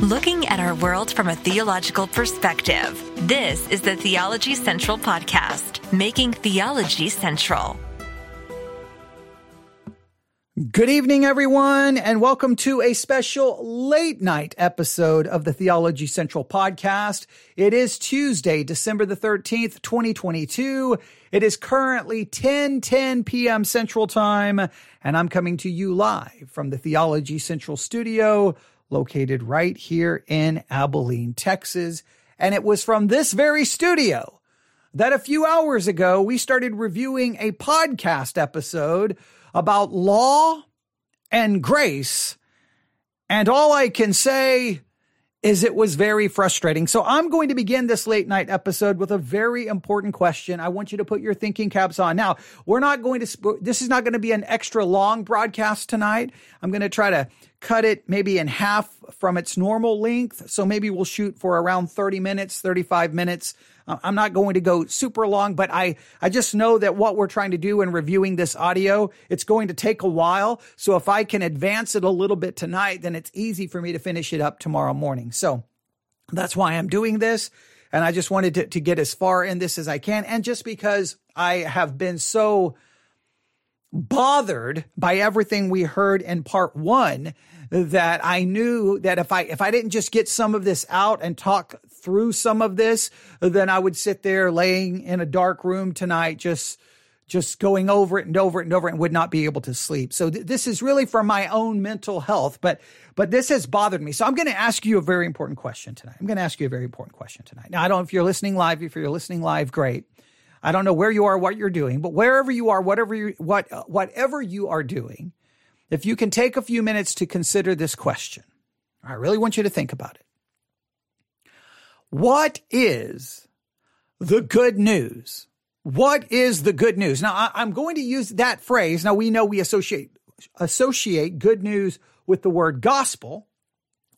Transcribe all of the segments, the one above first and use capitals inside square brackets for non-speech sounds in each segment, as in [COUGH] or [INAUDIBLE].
looking at our world from a theological perspective. This is the Theology Central Podcast, making theology central. Good evening, everyone, and welcome to a special late night episode of the Theology Central podcast. It is Tuesday, December the 13th, 2022. It is currently 10 10 p.m. Central Time, and I'm coming to you live from the Theology Central studio located right here in Abilene, Texas. And it was from this very studio that a few hours ago we started reviewing a podcast episode about law and grace. And all I can say is it was very frustrating. So I'm going to begin this late night episode with a very important question. I want you to put your thinking caps on. Now, we're not going to, this is not going to be an extra long broadcast tonight. I'm going to try to cut it maybe in half from its normal length. So maybe we'll shoot for around 30 minutes, 35 minutes. Uh, I'm not going to go super long, but I, I just know that what we're trying to do in reviewing this audio, it's going to take a while. So if I can advance it a little bit tonight, then it's easy for me to finish it up tomorrow morning. So that's why I'm doing this. And I just wanted to, to get as far in this as I can. And just because I have been so bothered by everything we heard in part one that I knew that if I if I didn't just get some of this out and talk through some of this, then I would sit there laying in a dark room tonight just just going over it and over it and over it and would not be able to sleep. So th- this is really for my own mental health, but but this has bothered me. So I'm going to ask you a very important question tonight. I'm going to ask you a very important question tonight. Now I don't know if you're listening live. If you're listening live, great. I don't know where you are, what you're doing, but wherever you are, whatever you what whatever you are doing, if you can take a few minutes to consider this question, I really want you to think about it. What is the good news? What is the good news? Now, I, am going to use that phrase. Now, we know we associate associate good news with the word gospel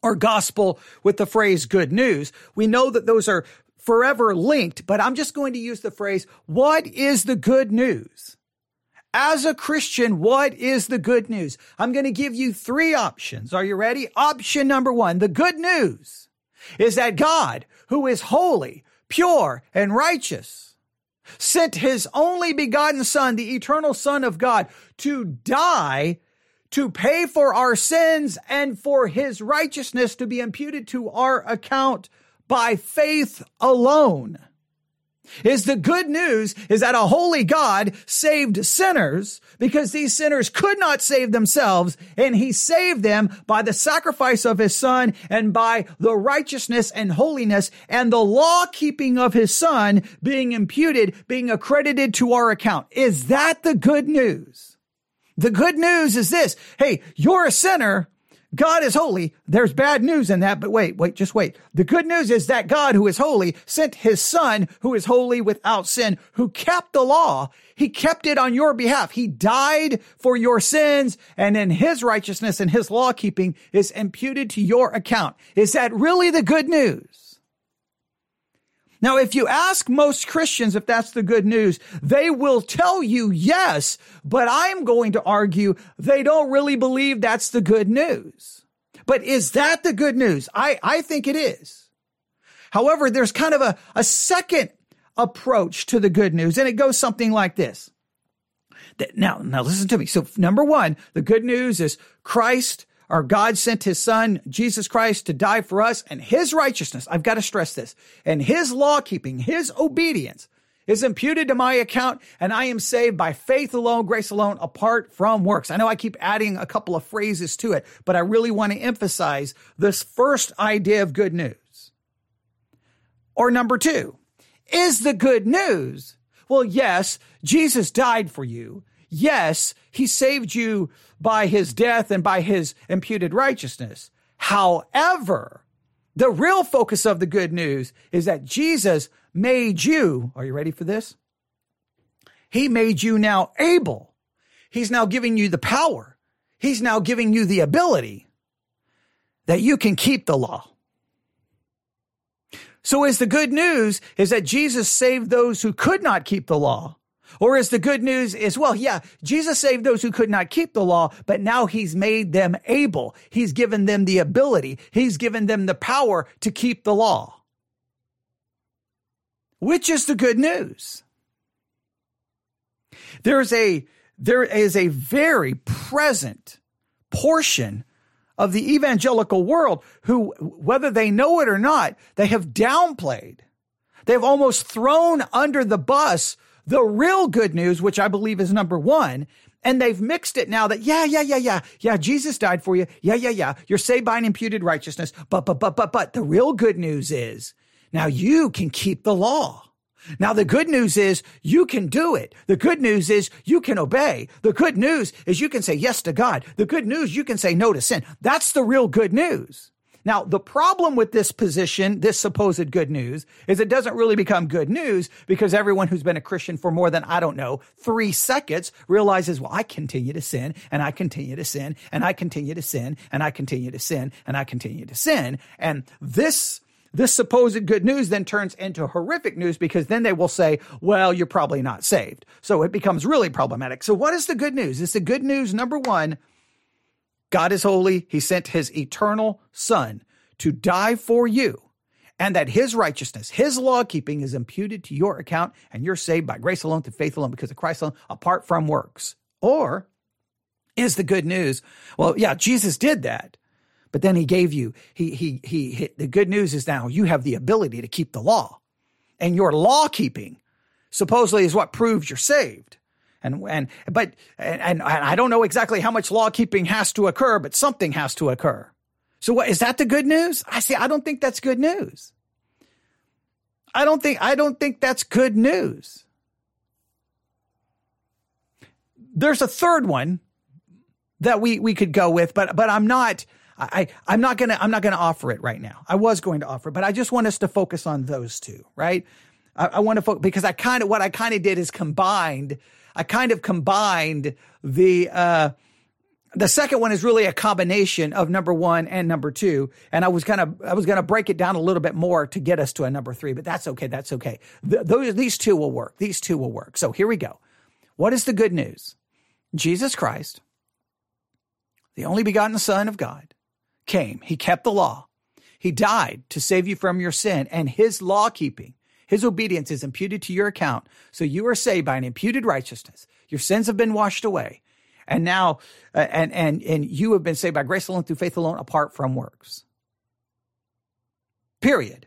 or gospel with the phrase good news. We know that those are forever linked, but I'm just going to use the phrase, what is the good news? As a Christian, what is the good news? I'm going to give you three options. Are you ready? Option number one, the good news is that God, who is holy, pure, and righteous, sent his only begotten son, the eternal son of God, to die to pay for our sins and for his righteousness to be imputed to our account by faith alone is the good news is that a holy God saved sinners because these sinners could not save themselves and he saved them by the sacrifice of his son and by the righteousness and holiness and the law keeping of his son being imputed, being accredited to our account. Is that the good news? The good news is this. Hey, you're a sinner God is holy. There's bad news in that, but wait, wait, just wait. The good news is that God, who is holy, sent his son, who is holy without sin, who kept the law. He kept it on your behalf. He died for your sins, and in his righteousness and his law keeping is imputed to your account. Is that really the good news? Now, if you ask most Christians if that's the good news, they will tell you yes, but I'm going to argue they don't really believe that's the good news. But is that the good news? I, I think it is. However, there's kind of a, a second approach to the good news, and it goes something like this. Now, now listen to me. So number one, the good news is Christ our God sent his son, Jesus Christ, to die for us and his righteousness. I've got to stress this and his law keeping, his obedience is imputed to my account and I am saved by faith alone, grace alone, apart from works. I know I keep adding a couple of phrases to it, but I really want to emphasize this first idea of good news. Or number two, is the good news? Well, yes, Jesus died for you. Yes, he saved you by his death and by his imputed righteousness. However, the real focus of the good news is that Jesus made you, are you ready for this? He made you now able. He's now giving you the power. He's now giving you the ability that you can keep the law. So is the good news is that Jesus saved those who could not keep the law Or is the good news is, well, yeah, Jesus saved those who could not keep the law, but now he's made them able. He's given them the ability. He's given them the power to keep the law. Which is the good news? There's a, there is a very present portion of the evangelical world who, whether they know it or not, they have downplayed. They've almost thrown under the bus the real good news, which I believe is number one. And they've mixed it now that, yeah, yeah, yeah, yeah, yeah, Jesus died for you. Yeah, yeah, yeah. You're saved by an imputed righteousness. But, but, but, but, but the real good news is now you can keep the law. Now, the good news is you can do it. The good news is you can obey. The good news is you can say yes to God. The good news, you can say no to sin. That's the real good news. Now, the problem with this position, this supposed good news, is it doesn't really become good news because everyone who's been a Christian for more than, I don't know, three seconds realizes, well, I continue to sin and I continue to sin and I continue to sin and I continue to sin and I continue to sin. And this this supposed good news then turns into horrific news because then they will say, well, you're probably not saved. So it becomes really problematic. So what is the good news? Is the good news number one, God is holy. He sent his eternal son to die for you and that his righteousness, his law keeping is imputed to your account and you're saved by grace alone through faith alone because of Christ alone apart from works. Or is the good news, well, yeah, Jesus did that. But then he gave you, he, he, he, he, the good news is now you have the ability to keep the law and your law keeping supposedly is what proves you're saved. And, and, but, and, and I don't know exactly how much law keeping has to occur, but something has to occur. So what, is that the good news? I say, I don't think that's good news. I don't think, I don't think that's good news. There's a third one that we, we could go with, but, but I'm not, I, I'm not gonna, I'm not gonna offer it right now. I was going to offer it, but I just want us to focus on those two, right? I, I want to focus because I kind of, what I kind of did is combined, I kind of combined the, uh, the second one is really a combination of number one and number two. And I was kind of, I was going to break it down a little bit more to get us to a number three, but that's okay. That's okay. Th- those, these two will work. These two will work. So here we go. What is the good news? Jesus Christ, the only begotten son of God, came. He kept the law. He died to save you from your sin and his law keeping. His obedience is imputed to your account. So you are saved by an imputed righteousness. Your sins have been washed away. And now, uh, and, and, and you have been saved by grace alone through faith alone apart from works. Period.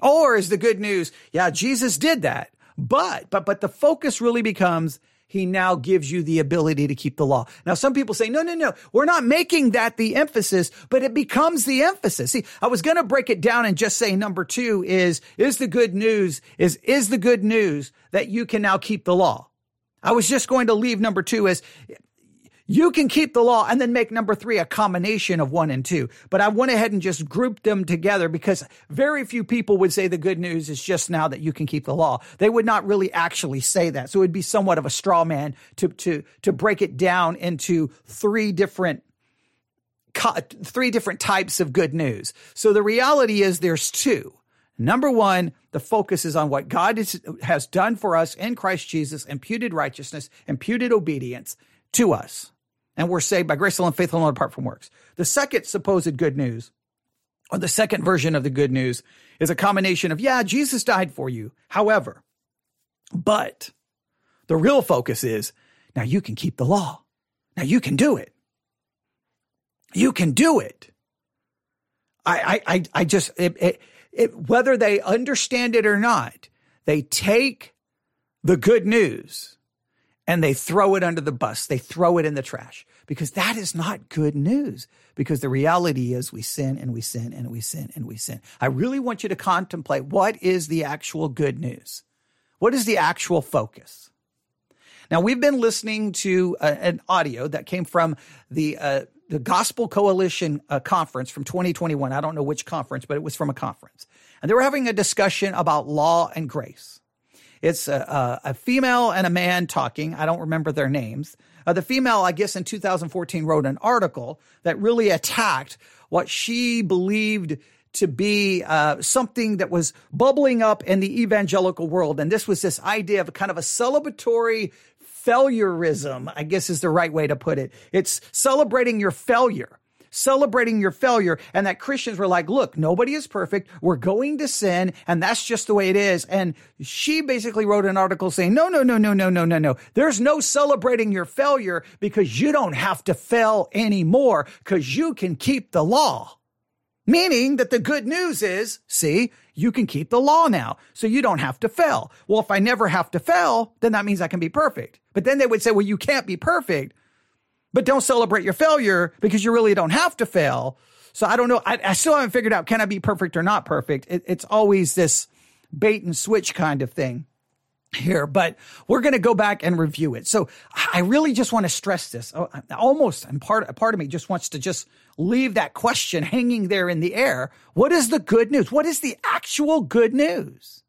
Or is the good news, yeah, Jesus did that. But, but, but the focus really becomes he now gives you the ability to keep the law. Now, some people say, no, no, no, we're not making that the emphasis, but it becomes the emphasis. See, I was going to break it down and just say number two is, is the good news, is, is the good news that you can now keep the law. I was just going to leave number two as you can keep the law and then make number three a combination of one and two. But I went ahead and just grouped them together because very few people would say the good news is just now that you can keep the law. They would not really actually say that. So it'd be somewhat of a straw man to, to, to break it down into three different three different types of good news. So the reality is there's two. Number one, the focus is on what God is, has done for us in Christ Jesus, imputed righteousness, imputed obedience to us and we're saved by grace alone, faith alone, apart from works. The second supposed good news, or the second version of the good news, is a combination of, yeah, Jesus died for you. However, but the real focus is, now you can keep the law. Now you can do it. You can do it. I, I, I just, it, it, it, whether they understand it or not, they take the good news and they throw it under the bus. They throw it in the trash because that is not good news. Because the reality is we sin and we sin and we sin and we sin. I really want you to contemplate what is the actual good news? What is the actual focus? Now we've been listening to uh, an audio that came from the uh, the Gospel Coalition uh, conference from 2021. I don't know which conference, but it was from a conference, and they were having a discussion about law and grace. It's a, a, a female and a man talking. I don't remember their names. Uh, the female, I guess, in 2014 wrote an article that really attacked what she believed to be uh, something that was bubbling up in the evangelical world. And this was this idea of kind of a celebratory failureism, I guess is the right way to put it. It's celebrating your failure celebrating your failure and that Christians were like, look, nobody is perfect. We're going to sin and that's just the way it is. And she basically wrote an article saying, no, no, no, no, no, no, no, no. There's no celebrating your failure because you don't have to fail anymore because you can keep the law. Meaning that the good news is, see, you can keep the law now. So you don't have to fail. Well, if I never have to fail, then that means I can be perfect. But then they would say, well, you can't be perfect but don't celebrate your failure because you really don't have to fail. So I don't know. I, I still haven't figured out can I be perfect or not perfect. It, it's always this bait and switch kind of thing here, but we're going to go back and review it. So I really just want to stress this. Oh, almost, and part part of me just wants to just leave that question hanging there in the air. What is the good news? What is the actual good news?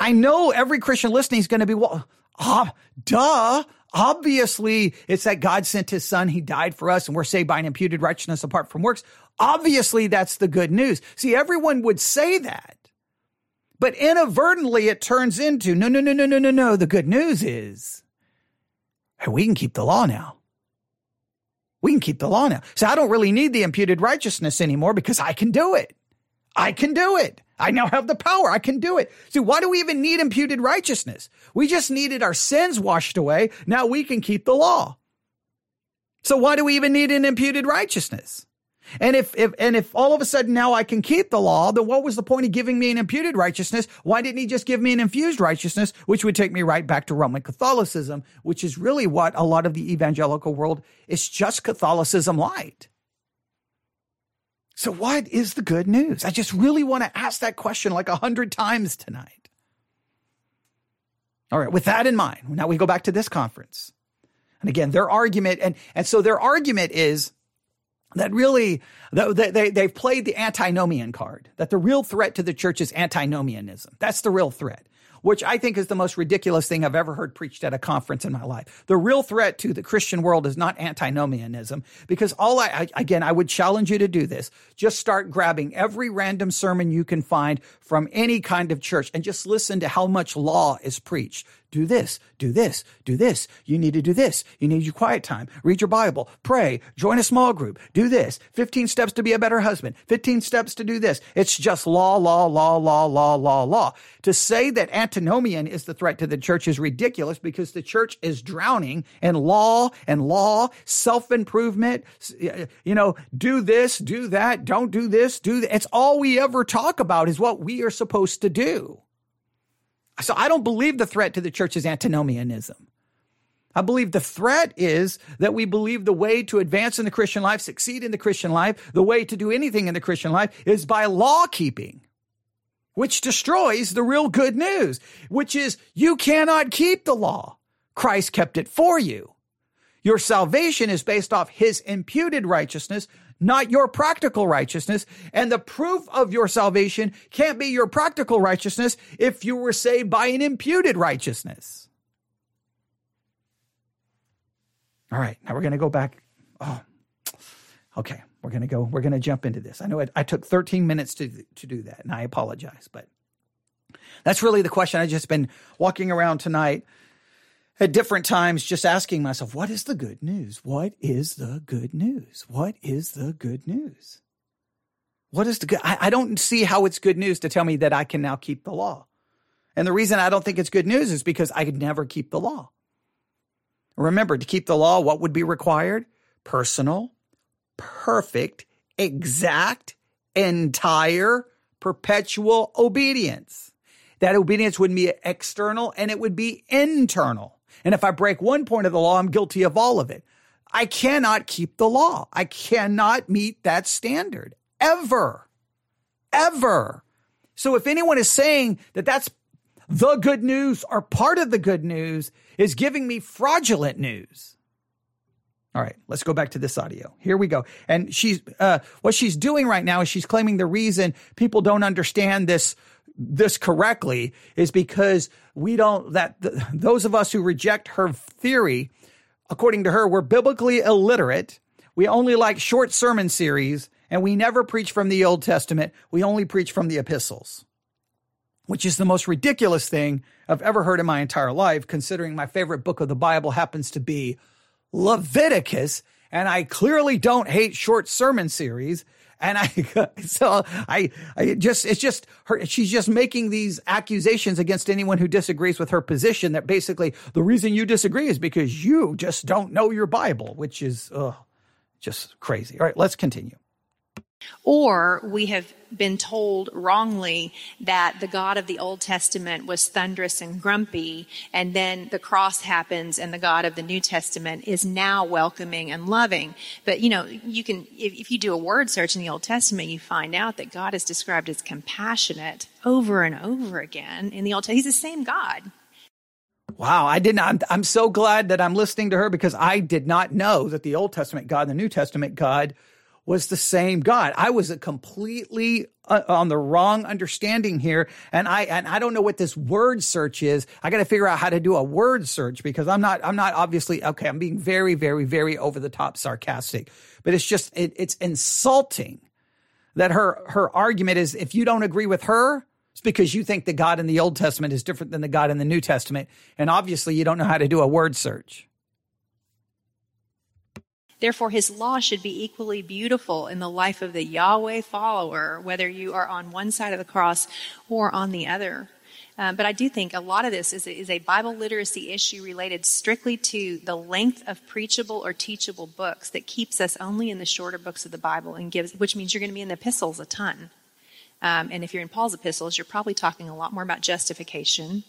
I know every Christian listening is going to be well. Ah, duh. Obviously, it's that God sent his son. He died for us and we're saved by an imputed righteousness apart from works. Obviously, that's the good news. See, everyone would say that. But inadvertently, it turns into no, no, no, no, no, no, no. The good news is hey, we can keep the law now. We can keep the law now. So I don't really need the imputed righteousness anymore because I can do it. I can do it. I now have the power. I can do it. See, why do we even need imputed righteousness? We just needed our sins washed away. Now we can keep the law. So why do we even need an imputed righteousness? And if, if, and if all of a sudden now I can keep the law, then what was the point of giving me an imputed righteousness? Why didn't he just give me an infused righteousness, which would take me right back to Roman Catholicism, which is really what a lot of the evangelical world is just Catholicism light. So what is the good news? I just really want to ask that question like a hundred times tonight. All right. With that in mind, now we go back to this conference. And again, their argument, and, and so their argument is that really they, they, they've played the antinomian card, that the real threat to the church is antinomianism. That's the real threat which I think is the most ridiculous thing I've ever heard preached at a conference in my life. The real threat to the Christian world is not antinomianism, because all I, I, again, I would challenge you to do this. Just start grabbing every random sermon you can find from any kind of church and just listen to how much law is preached do this, do this, do this. You need to do this. You need your quiet time. Read your Bible, pray, join a small group, do this. 15 steps to be a better husband, 15 steps to do this. It's just law, law, law, law, law, law, law. To say that antinomian is the threat to the church is ridiculous because the church is drowning in law and law, self improvement. You know, do this, do that, don't do this, do that. It's all we ever talk about is what we are supposed to do. So I don't believe the threat to the church is antinomianism. I believe the threat is that we believe the way to advance in the Christian life, succeed in the Christian life, the way to do anything in the Christian life is by law keeping, which destroys the real good news, which is you cannot keep the law. Christ kept it for you. Your salvation is based off his imputed righteousness, not your practical righteousness. And the proof of your salvation can't be your practical righteousness if you were saved by an imputed righteousness. All right, now we're going to go back. Oh, okay, we're going to go, we're going to jump into this. I know I, I took 13 minutes to, to do that, and I apologize, but that's really the question I've just been walking around tonight at different times just asking myself, what is the good news? What is the good news? What is the good news? What is the good? I, I, don't see how it's good news to tell me that I can now keep the law. And the reason I don't think it's good news is because I could never keep the law. Remember, to keep the law, what would be required? Personal, perfect, exact, entire, perpetual obedience. That obedience would be external and it would be internal. And if I break one point of the law, I'm guilty of all of it. I cannot keep the law. I cannot meet that standard ever, ever. So if anyone is saying that that's the good news or part of the good news is giving me fraudulent news. All right, let's go back to this audio. Here we go. And she's uh, what she's doing right now is she's claiming the reason people don't understand this this correctly is because we don't that th- those of us who reject her theory according to her we're biblically illiterate we only like short sermon series and we never preach from the Old Testament. We only preach from the epistles, which is the most ridiculous thing I've ever heard in my entire life, considering my favorite book of the Bible happens to be Leviticus. And I clearly don't hate short sermon series. And I, [LAUGHS] so I, I just, it's just her, she's just making these accusations against anyone who disagrees with her position that basically the reason you disagree is because you just don't know your Bible, which is, just crazy. All right, let's continue. Or we have been told wrongly that the God of the Old Testament was thunderous and grumpy, and then the cross happens and the God of the New Testament is now welcoming and loving. But you know, you can, if, if you do a word search in the Old Testament, you find out that God is described as compassionate over and over again in the Old Testament. He's the same God. Wow, I didn't. I'm, I'm so glad that I'm listening to her because I did not know that the Old Testament God and the New Testament God was the same God. I was a completely uh, on the wrong understanding here, and I and I don't know what this word search is. I got to figure out how to do a word search because I'm not I'm not obviously okay. I'm being very very very over the top sarcastic, but it's just it, it's insulting that her her argument is if you don't agree with her, it's because you think the God in the Old Testament is different than the God in the New Testament, and obviously you don't know how to do a word search. Therefore, his law should be equally beautiful in the life of the Yahweh follower, whether you are on one side of the cross or on the other. Um, but I do think a lot of this is a, is a Bible literacy issue related strictly to the length of preachable or teachable books that keeps us only in the shorter books of the Bible and gives, which means you're going to be in the epistles a ton. Um, and if you're in Paul's epistles, you're probably talking a lot more about justification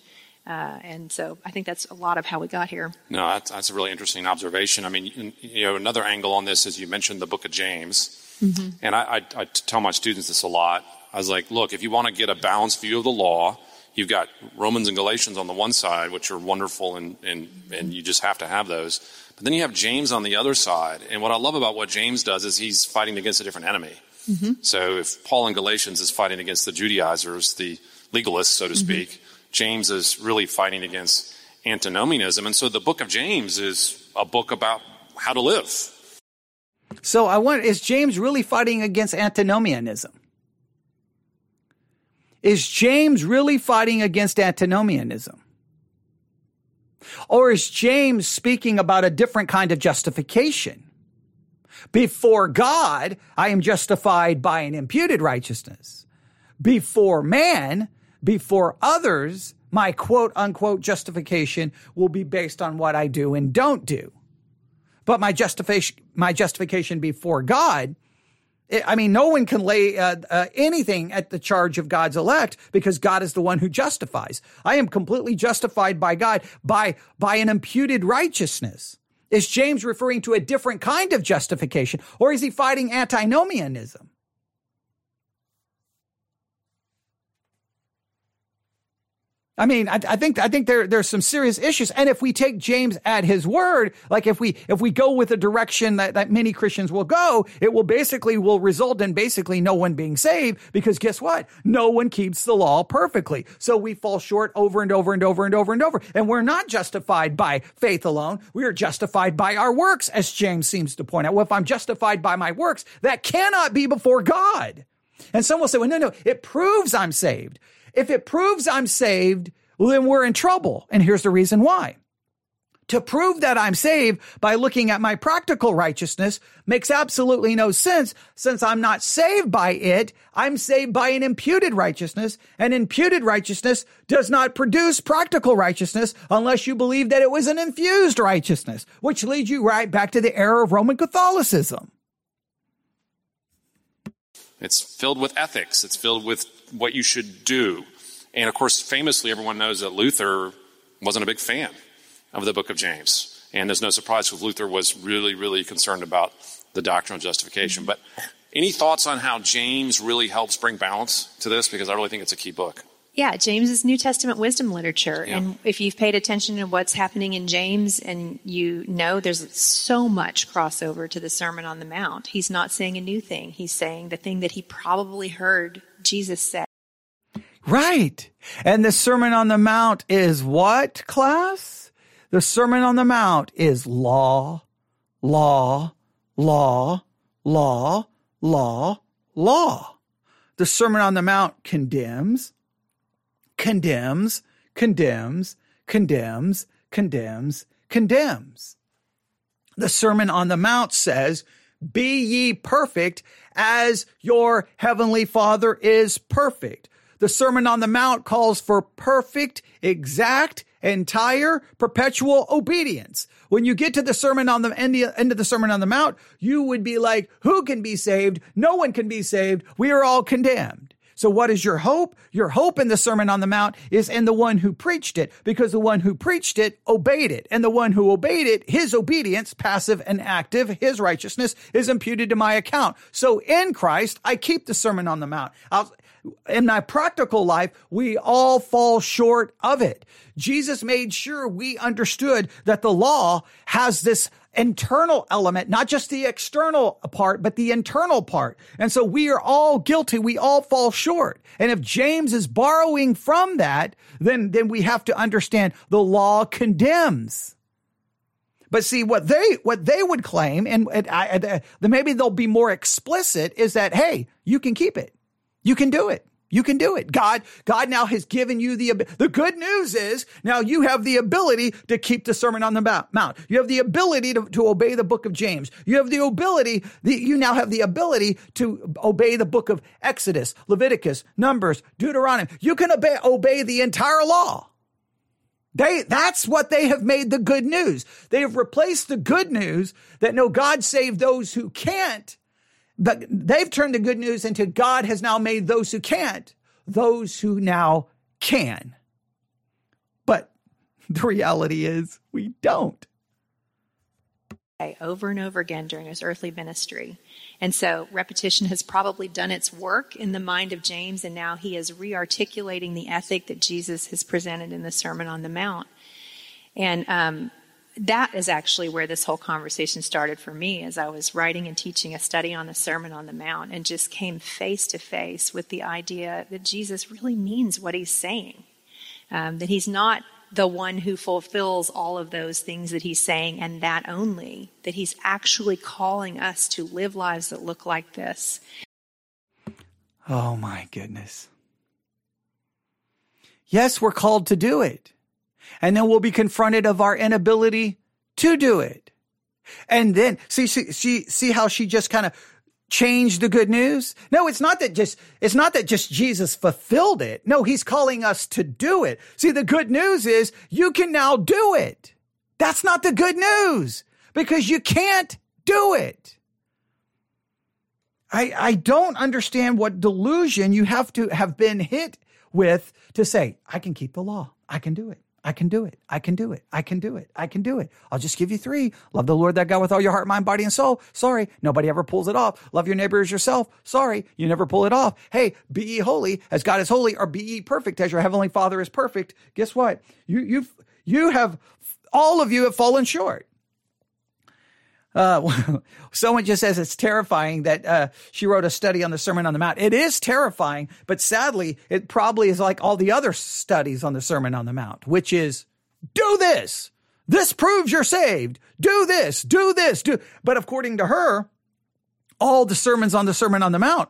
uh, and so I think that's a lot of how we got here. No, that's, that's a really interesting observation. I mean, you know, another angle on this is you mentioned the book of James. Mm-hmm. And I, I, I tell my students this a lot. I was like, look, if you want to get a balanced view of the law, you've got Romans and Galatians on the one side, which are wonderful and, and, and you just have to have those. But then you have James on the other side. And what I love about what James does is he's fighting against a different enemy. Mm-hmm. So if Paul in Galatians is fighting against the Judaizers, the legalists, so to mm-hmm. speak, James is really fighting against antinomianism. And so the book of James is a book about how to live. So I wonder, is James really fighting against antinomianism? Is James really fighting against antinomianism? Or is James speaking about a different kind of justification? Before God, I am justified by an imputed righteousness. Before man, before others, my quote unquote justification will be based on what I do and don't do. But my justification, my justification before God, I mean, no one can lay uh, uh, anything at the charge of God's elect because God is the one who justifies. I am completely justified by God by, by an imputed righteousness. Is James referring to a different kind of justification or is he fighting antinomianism? I mean, I, I, think I think there there's some serious issues, and if we take James at his word, like if we if we go with the direction that, that many Christians will go, it will basically will result in basically no one being saved because guess what? No one keeps the law perfectly, so we fall short over and over and over and over and over, and we're not justified by faith alone. We are justified by our works, as James seems to point out. Well, if I'm justified by my works, that cannot be before God. And some will say, well, no, no, it proves I'm saved. If it proves I'm saved, then we're in trouble. And here's the reason why. To prove that I'm saved by looking at my practical righteousness makes absolutely no sense since I'm not saved by it. I'm saved by an imputed righteousness and imputed righteousness does not produce practical righteousness unless you believe that it was an infused righteousness, which leads you right back to the era of Roman Catholicism. It's filled with ethics. It's filled with what you should do. And of course, famously, everyone knows that Luther wasn't a big fan of the book of James. And there's no surprise because Luther was really, really concerned about the doctrine of justification. But any thoughts on how James really helps bring balance to this? Because I really think it's a key book. Yeah, James is New Testament wisdom literature. Yeah. And if you've paid attention to what's happening in James and you know there's so much crossover to the Sermon on the Mount, he's not saying a new thing. He's saying the thing that he probably heard Jesus say. Right. And the Sermon on the Mount is what, class? The Sermon on the Mount is law, law, law, law, law, law. The Sermon on the Mount condemns, condemns, condemns, condemns, condemns, condemns. The Sermon on the Mount says, be ye perfect as your heavenly Father is perfect. The Sermon on the Mount calls for perfect, exact, entire, perpetual obedience. When you get to the sermon on the end, end of the Sermon on the Mount, you would be like, who can be saved? No one can be saved. We are all condemned. So what is your hope? Your hope in the Sermon on the Mount is in the one who preached it, because the one who preached it obeyed it. And the one who obeyed it, his obedience, passive and active, his righteousness is imputed to my account. So in Christ, I keep the Sermon on the Mount. I'll, in my practical life, we all fall short of it. Jesus made sure we understood that the law has this internal element, not just the external part, but the internal part. And so we are all guilty. We all fall short. And if James is borrowing from that, then, then we have to understand the law condemns. But see what they what they would claim, and, and I, maybe they'll be more explicit, is that hey, you can keep it, you can do it. You can do it. God, God now has given you the, the good news is now you have the ability to keep the Sermon on the Mount. You have the ability to, to obey the book of James. You have the ability, the, you now have the ability to obey the book of Exodus, Leviticus, Numbers, Deuteronomy. You can obey, obey the entire law. They, that's what they have made the good news. They have replaced the good news that no, God saved those who can't but they've turned the good news into God has now made those who can't those who now can. But [LAUGHS] the reality is we don't. Over and over again during his earthly ministry. And so repetition has probably done its work in the mind of James, and now he is re articulating the ethic that Jesus has presented in the Sermon on the Mount. And um, that is actually where this whole conversation started for me as I was writing and teaching a study on the Sermon on the Mount and just came face to face with the idea that Jesus really means what he's saying. Um, that he's not the one who fulfills all of those things that he's saying and that only, that he's actually calling us to live lives that look like this. Oh my goodness. Yes, we're called to do it and then we'll be confronted of our inability to do it. And then see, see, see, see how she just kind of changed the good news? No, it's not that just, it's not that just Jesus fulfilled it. No, he's calling us to do it. See, the good news is you can now do it. That's not the good news because you can't do it. I, I don't understand what delusion you have to have been hit with to say, I can keep the law. I can do it. I can do it. I can do it. I can do it. I can do it. I'll just give you three. Love the Lord that God with all your heart, mind, body, and soul. Sorry. Nobody ever pulls it off. Love your neighbor as yourself. Sorry. You never pull it off. Hey, be ye holy as God is holy or be ye perfect as your heavenly father is perfect. Guess what? You, you've, you have, all of you have fallen short. Uh, [LAUGHS] someone just says it's terrifying that uh, she wrote a study on the Sermon on the Mount. It is terrifying, but sadly, it probably is like all the other studies on the Sermon on the Mount, which is do this. This proves you're saved. Do this, do this, do. But according to her, all the sermons on the Sermon on the Mount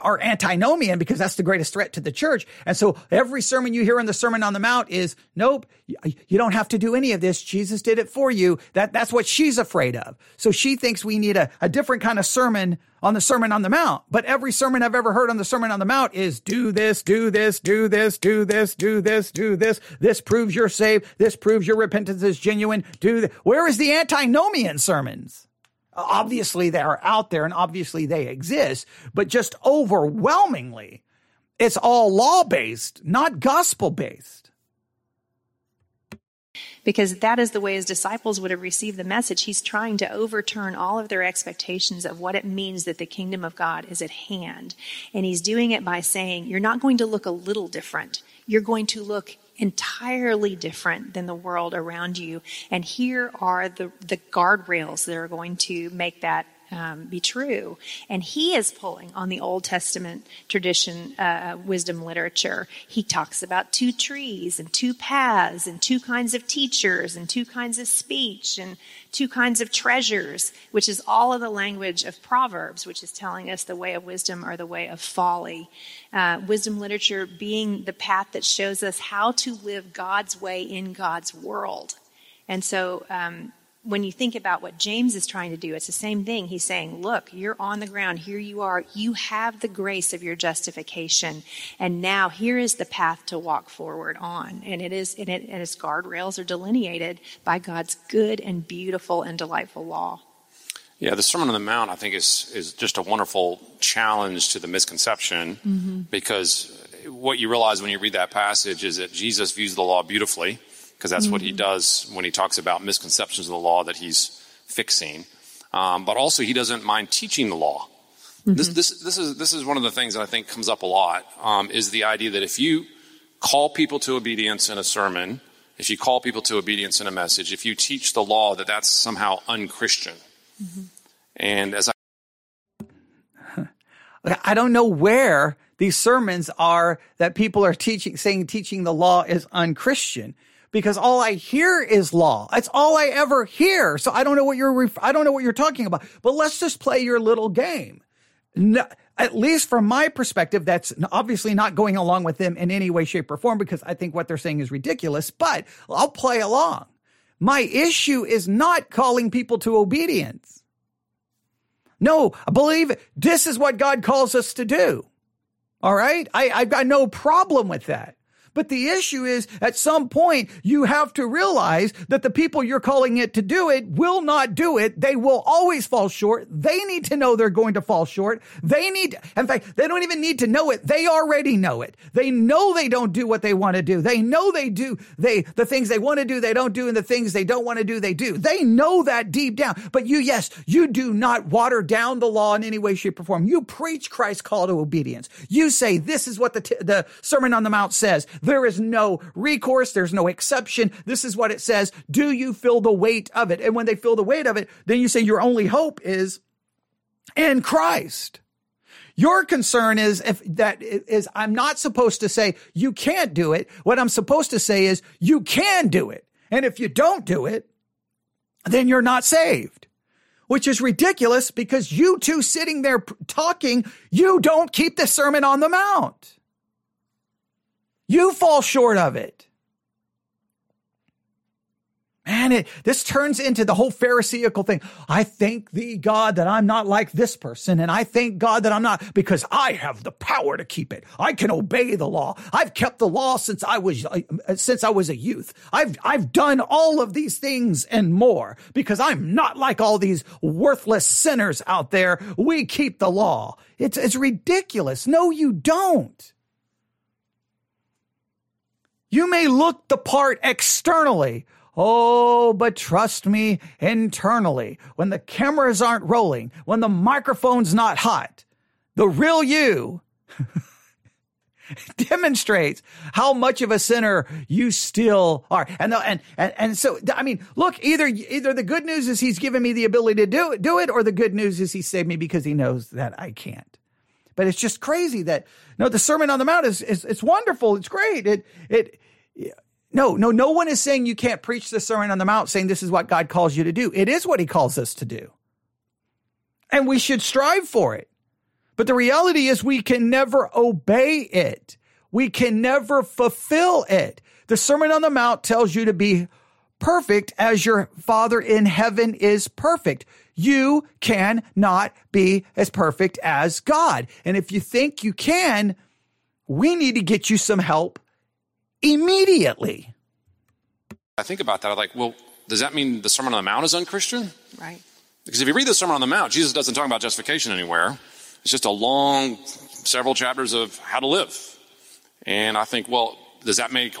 are antinomian because that's the greatest threat to the church. And so every sermon you hear in the Sermon on the Mount is, nope, you don't have to do any of this. Jesus did it for you. That, that's what she's afraid of. So she thinks we need a, a different kind of sermon on the Sermon on the Mount. But every sermon I've ever heard on the Sermon on the Mount is do this, do this, do this, do this, do this, do this. This proves you're saved. This proves your repentance is genuine. Do th- Where is the antinomian sermons? Obviously, they are out there and obviously they exist, but just overwhelmingly, it's all law based, not gospel based. Because that is the way his disciples would have received the message. He's trying to overturn all of their expectations of what it means that the kingdom of God is at hand. And he's doing it by saying, You're not going to look a little different. You're going to look entirely different than the world around you. And here are the, the guardrails that are going to make that um, be true. And he is pulling on the Old Testament tradition, uh, wisdom literature. He talks about two trees and two paths and two kinds of teachers and two kinds of speech and two kinds of treasures, which is all of the language of Proverbs, which is telling us the way of wisdom or the way of folly. Uh, wisdom literature being the path that shows us how to live God's way in God's world. And so, um, when you think about what James is trying to do, it's the same thing. He's saying, look, you're on the ground. Here you are. You have the grace of your justification. And now here is the path to walk forward on. And it is, and, it, and its guardrails are delineated by God's good and beautiful and delightful law. Yeah, the Sermon on the Mount, I think, is, is just a wonderful challenge to the misconception mm-hmm. because what you realize when you read that passage is that Jesus views the law beautifully because that's mm-hmm. what he mm-hmm. does when he talks about misconceptions of the law that he's fixing. Um, but also, he doesn't mind teaching the law. Mm-hmm. This, this, this, is, this is one of the things that I think comes up a lot um, is the idea that if you call people to obedience in a sermon, if you call people to obedience in a message, if you teach the law, that that's somehow unchristian. Mm-hmm. And as I [LAUGHS] I don't know where these sermons are that people are teaching, saying teaching the law is unchristian because all I hear is law. That's all I ever hear. So I don't know what you're, ref- I don't know what you're talking about, but let's just play your little game. No, at least from my perspective, that's obviously not going along with them in any way, shape, or form because I think what they're saying is ridiculous, but I'll play along. My issue is not calling people to obedience. No, I believe this is what God calls us to do. All right. I, I've got no problem with that. But the issue is at some point you have to realize that the people you're calling it to do it will not do it. They will always fall short. They need to know they're going to fall short. They need, in fact, they don't even need to know it. They already know it. They know they don't do what they want to do. They know they do, they, the things they want to do, they don't do, and the things they don't want to do, they do. They know that deep down. But you, yes, you do not water down the law in any way, shape, or form. You preach Christ's call to obedience. You say, this is what the, t- the Sermon on the Mount says. There is no recourse. There's no exception. This is what it says. Do you feel the weight of it? And when they feel the weight of it, then you say your only hope is in Christ. Your concern is if that is I'm not supposed to say you can't do it. What I'm supposed to say is you can do it. And if you don't do it, then you're not saved. Which is ridiculous because you two sitting there talking, you don't keep the Sermon on the Mount. You fall short of it. Man, it, this turns into the whole Pharisaical thing. I thank thee, God, that I'm not like this person. And I thank God that I'm not because I have the power to keep it. I can obey the law. I've kept the law since I was, uh, since I was a youth. I've, I've done all of these things and more because I'm not like all these worthless sinners out there. We keep the law. It's, it's ridiculous. No, you don't. You may look the part externally. Oh, but trust me internally. When the cameras aren't rolling, when the microphone's not hot, the real you [LAUGHS] demonstrates how much of a sinner you still are. And, the, and, and, and so, I mean, look, either, either the good news is he's given me the ability to do it, do it, or the good news is he saved me because he knows that I can't. But it's just crazy that no, the Sermon on the Mount is, is it's wonderful. It's great. It it no, no, no one is saying you can't preach the Sermon on the Mount saying this is what God calls you to do. It is what he calls us to do. And we should strive for it. But the reality is we can never obey it. We can never fulfill it. The Sermon on the Mount tells you to be perfect as your Father in heaven is perfect. You cannot be as perfect as God. And if you think you can, we need to get you some help immediately. I think about that. I'm like, well, does that mean the Sermon on the Mount is unchristian? Right. Because if you read the Sermon on the Mount, Jesus doesn't talk about justification anywhere. It's just a long, several chapters of how to live. And I think, well, does that make.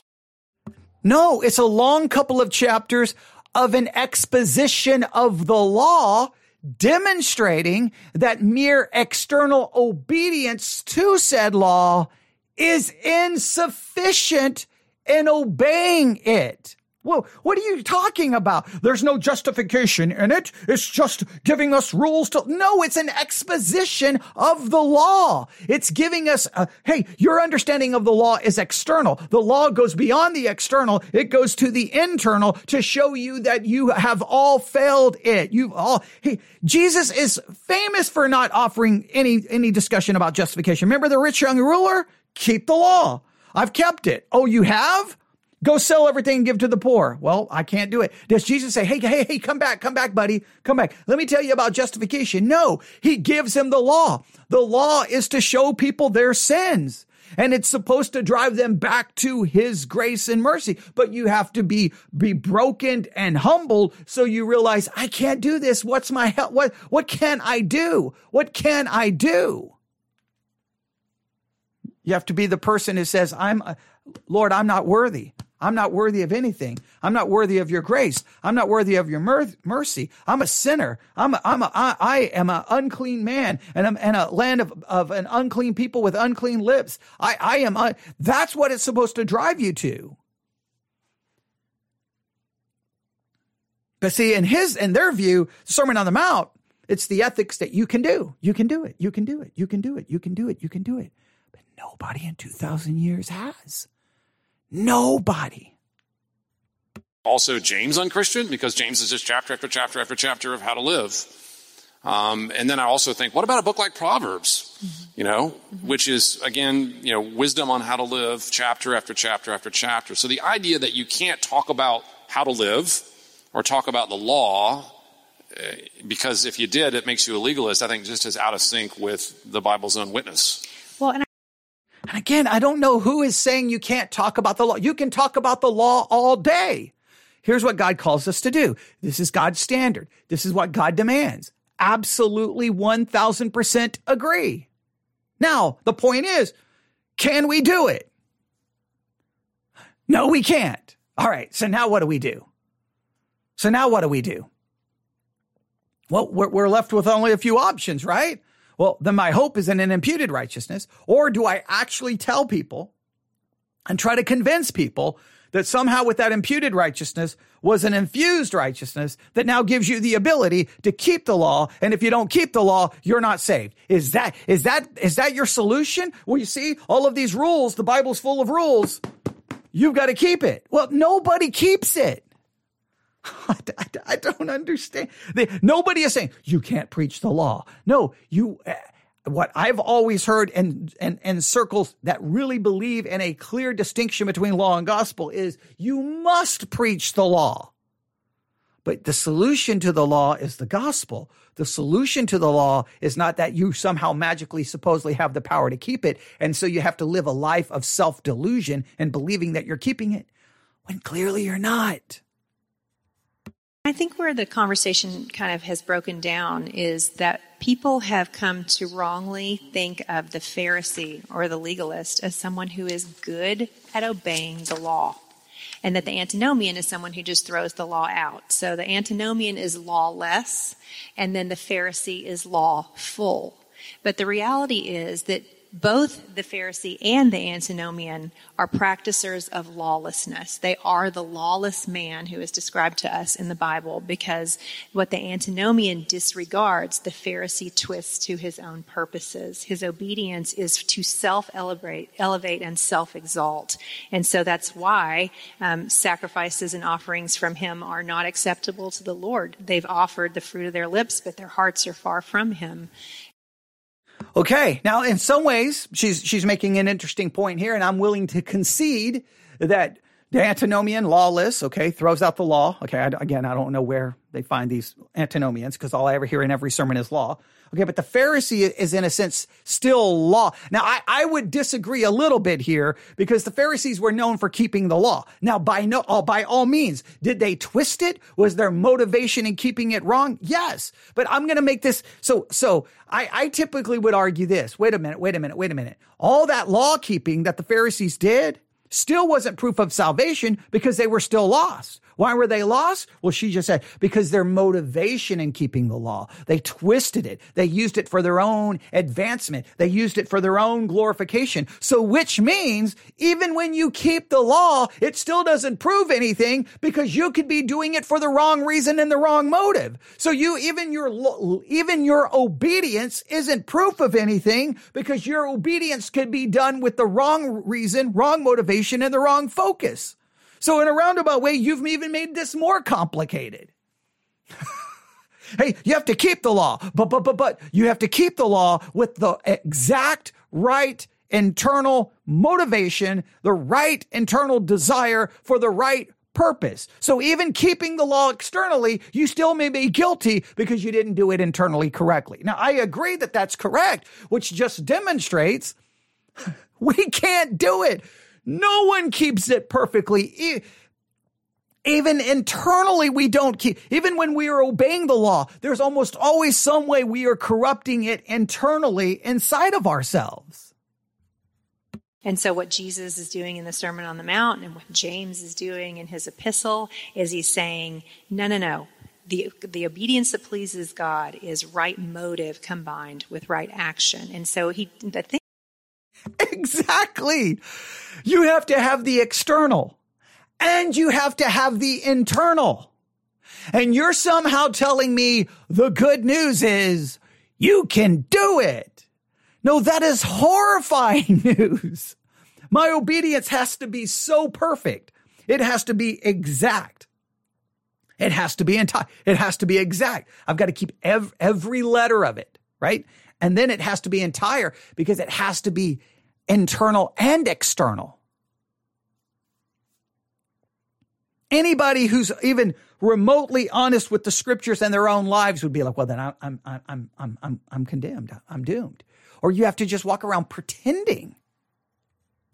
No, it's a long couple of chapters of an exposition of the law demonstrating that mere external obedience to said law is insufficient in obeying it. Well, what are you talking about? There's no justification in it. It's just giving us rules to, no, it's an exposition of the law. It's giving us, a, hey, your understanding of the law is external. The law goes beyond the external. It goes to the internal to show you that you have all failed it. You've all, hey, Jesus is famous for not offering any, any discussion about justification. Remember the rich young ruler? Keep the law. I've kept it. Oh, you have? Go sell everything and give to the poor. Well, I can't do it. Does Jesus say, hey, hey, hey, come back, come back, buddy, come back. Let me tell you about justification. No, he gives him the law. The law is to show people their sins. And it's supposed to drive them back to his grace and mercy. But you have to be, be broken and humbled so you realize, I can't do this. What's my help? What, what can I do? What can I do? You have to be the person who says, I'm, uh, Lord, I'm not worthy. I'm not worthy of anything. I'm not worthy of your grace. I'm not worthy of your mer- mercy. I'm a sinner. I'm a, I'm a, I, I am an unclean man and I'm in a land of, of an unclean people with unclean lips. I, I am, uh, that's what it's supposed to drive you to. But see, in his, in their view, Sermon on the Mount, it's the ethics that you can do. You can do it. You can do it. You can do it. You can do it. You can do it. But nobody in 2,000 years has. Nobody. Also, James unchristian because James is just chapter after chapter after chapter of how to live. Um, and then I also think, what about a book like Proverbs? Mm-hmm. You know, mm-hmm. which is again, you know, wisdom on how to live, chapter after chapter after chapter. So the idea that you can't talk about how to live or talk about the law uh, because if you did, it makes you a legalist. I think just as out of sync with the Bible's own witness. Well, and and again, I don't know who is saying you can't talk about the law. You can talk about the law all day. Here's what God calls us to do. This is God's standard. This is what God demands. Absolutely 1000% agree. Now, the point is, can we do it? No, we can't. All right. So now what do we do? So now what do we do? Well, we're, left with only a few options, right? Well, then my hope is in an imputed righteousness. Or do I actually tell people and try to convince people that somehow with that imputed righteousness was an infused righteousness that now gives you the ability to keep the law. And if you don't keep the law, you're not saved. Is that, is that, is that your solution? Well, you see all of these rules, the Bible's full of rules. You've got to keep it. Well, nobody keeps it. [LAUGHS] I, I, I don't understand. They, nobody is saying you can't preach the law. No, you. Uh, what I've always heard and and in circles that really believe in a clear distinction between law and gospel is you must preach the law. But the solution to the law is the gospel. The solution to the law is not that you somehow magically supposedly have the power to keep it. And so you have to live a life of self delusion and believing that you're keeping it when clearly you're not. I think where the conversation kind of has broken down is that people have come to wrongly think of the Pharisee or the legalist as someone who is good at obeying the law. And that the antinomian is someone who just throws the law out. So the antinomian is lawless, and then the Pharisee is lawful. But the reality is that both the Pharisee and the antinomian are practicers of lawlessness. They are the lawless man who is described to us in the Bible because what the antinomian disregards, the Pharisee twists to his own purposes. His obedience is to self elevate, and self exalt. And so that's why um, sacrifices and offerings from him are not acceptable to the Lord. They've offered the fruit of their lips, but their hearts are far from him. Okay. Now, in some ways, she's, she's making an interesting point here, and I'm willing to concede that the antinomian, lawless, okay, throws out the law. Okay. I, again, I don't know where they find these antinomians because all I ever hear in every sermon is law. Okay, but the Pharisee is in a sense still law. Now, I, I would disagree a little bit here because the Pharisees were known for keeping the law. Now, by no, uh, by all means, did they twist it? Was their motivation in keeping it wrong? Yes, but I'm going to make this so. So I, I typically would argue this. Wait a minute. Wait a minute. Wait a minute. All that law keeping that the Pharisees did still wasn't proof of salvation because they were still lost. Why were they lost? Well, she just said, because their motivation in keeping the law, they twisted it. They used it for their own advancement. They used it for their own glorification. So, which means even when you keep the law, it still doesn't prove anything because you could be doing it for the wrong reason and the wrong motive. So you, even your, even your obedience isn't proof of anything because your obedience could be done with the wrong reason, wrong motivation, and the wrong focus. So in a roundabout way, you've even made this more complicated. [LAUGHS] hey, you have to keep the law, but, but, but, but you have to keep the law with the exact right internal motivation, the right internal desire for the right purpose. So even keeping the law externally, you still may be guilty because you didn't do it internally correctly. Now, I agree that that's correct, which just demonstrates [LAUGHS] we can't do it. No one keeps it perfectly. Even internally, we don't keep, even when we are obeying the law, there's almost always some way we are corrupting it internally inside of ourselves. And so, what Jesus is doing in the Sermon on the Mount and what James is doing in his epistle is he's saying, no, no, no. The, the obedience that pleases God is right motive combined with right action. And so, he, the thing [LAUGHS] Exactly. You have to have the external and you have to have the internal. And you're somehow telling me the good news is you can do it. No, that is horrifying [LAUGHS] news. My obedience has to be so perfect. It has to be exact. It has to be entire. It has to be exact. I've got to keep ev- every letter of it, right? And then it has to be entire because it has to be internal and external. Anybody who's even remotely honest with the scriptures and their own lives would be like, well, then I'm, I'm, I'm, I'm, I'm, I'm condemned. I'm doomed. Or you have to just walk around pretending.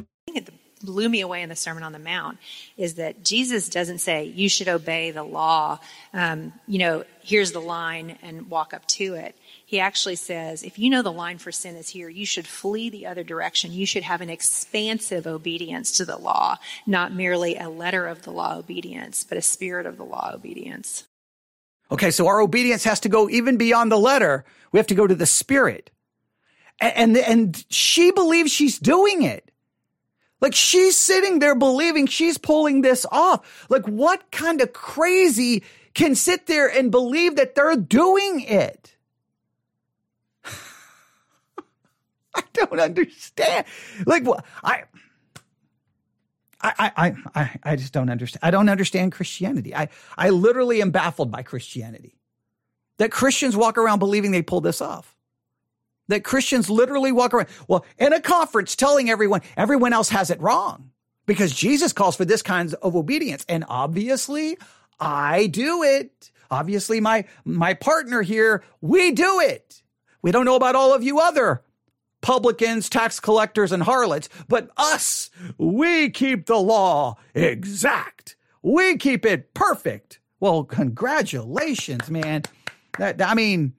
I think It blew me away in the Sermon on the Mount is that Jesus doesn't say you should obey the law. Um, you know, here's the line and walk up to it he actually says, if you know the line for sin is here, you should flee the other direction. You should have an expansive obedience to the law, not merely a letter of the law obedience, but a spirit of the law obedience. Okay, so our obedience has to go even beyond the letter. We have to go to the spirit. And, and, and she believes she's doing it. Like she's sitting there believing she's pulling this off. Like what kind of crazy can sit there and believe that they're doing it? [LAUGHS] I don't understand. Like what I. I, I, I, I just don't understand. I don't understand Christianity. I, I literally am baffled by Christianity. That Christians walk around believing they pull this off. That Christians literally walk around, well, in a conference telling everyone, everyone else has it wrong because Jesus calls for this kind of obedience. And obviously I do it. Obviously my, my partner here, we do it. We don't know about all of you other publicans, tax collectors, and harlots, but us, we keep the law exact. We keep it perfect. Well, congratulations, man. That, I mean,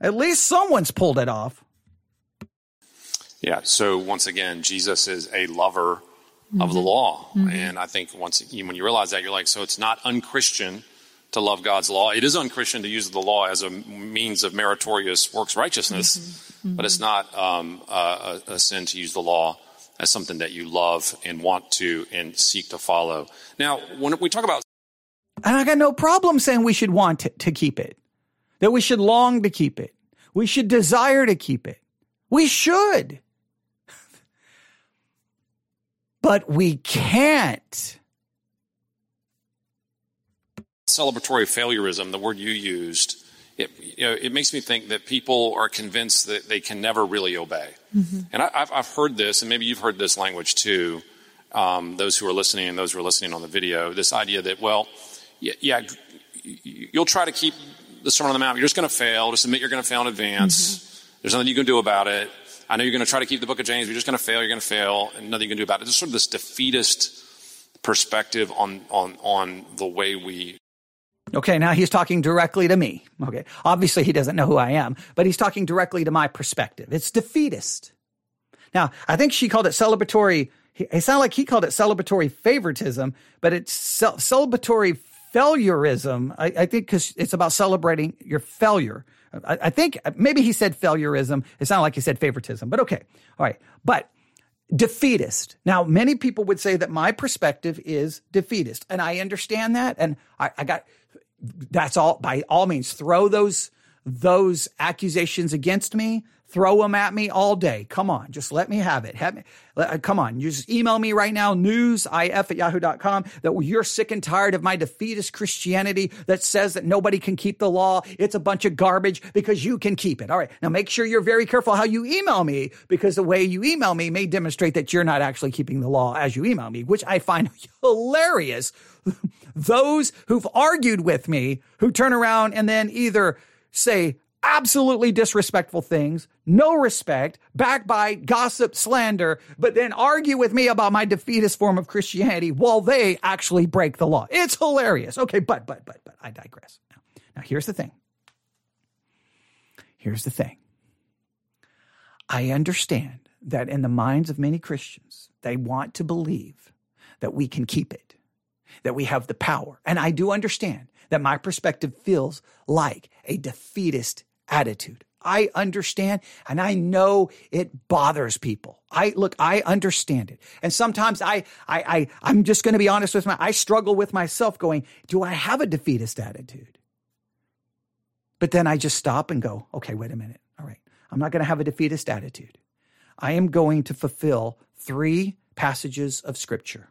at least someone's pulled it off. Yeah. So once again, Jesus is a lover mm-hmm. of the mm-hmm. law, mm-hmm. and I think once when you realize that, you're like, so it's not unchristian to love God's law. It is unchristian to use the law as a means of meritorious works righteousness. Mm-hmm mm-hmm. but it's not um, a, a, sin to use the law as something that you love and want to and seek to follow. Now, when we talk about, and I got no problem saying we should want to, to keep it, that we should long to keep it, we should desire to keep it. We should. [LAUGHS] but we can't. Celebratory failureism, the word you used, it, you know, it makes me think that people are convinced that they can never really obey. Mm-hmm. And I, have I've heard this, and maybe you've heard this language too, um, those who are listening and those who are listening on the video, this idea that, well, yeah, yeah you'll try to keep the Sermon on the Mount, you're just going to fail. Just admit you're going to fail in advance. Mm-hmm. There's nothing you can do about it. I know you're going to try to keep the book of James, you're just going to fail, you're going to fail, and nothing you can do about it. There's sort of this defeatist perspective on, on, on the way we Okay, now he's talking directly to me. Okay, obviously he doesn't know who I am, but he's talking directly to my perspective. It's defeatist. Now, I think she called it celebratory it sounded like he called it celebratory favoritism, but it's celebratory failureism. I, I think because it's about celebrating your failure. I, I, think maybe he said failureism. It sounded like he said favoritism, but okay. All right. But defeatist. Now, many people would say that my perspective is defeatist, and I understand that. And I, I got that's all by all means throw those those accusations against me Throw them at me all day. Come on, just let me have it. Have me, uh, come on, you just email me right now, newsif at yahoo.com, that you're sick and tired of my defeatist Christianity that says that nobody can keep the law. It's a bunch of garbage because you can keep it. All right. Now make sure you're very careful how you email me because the way you email me may demonstrate that you're not actually keeping the law as you email me, which I find [LAUGHS] hilarious. Those who've argued with me who turn around and then either say, absolutely disrespectful things, no respect, backbite, gossip, slander, but then argue with me about my defeatist form of Christianity while they actually break the law. It's hilarious. Okay, but, but, but, but, I digress. Now, now here's the thing. Here's the thing. I understand that in the minds of many Christians, they want to believe that we can keep it, that we have the power. And I do understand that my perspective feels like a defeatist attitude. I understand and I know it bothers people. I look, I understand it. And sometimes I, I, I, I'm just going to be honest with my, I struggle with myself going, do I have a defeatist attitude? But then I just stop and go, okay, wait a minute. All right. I'm not going to have a defeatist attitude. I am going to fulfill three passages of scripture.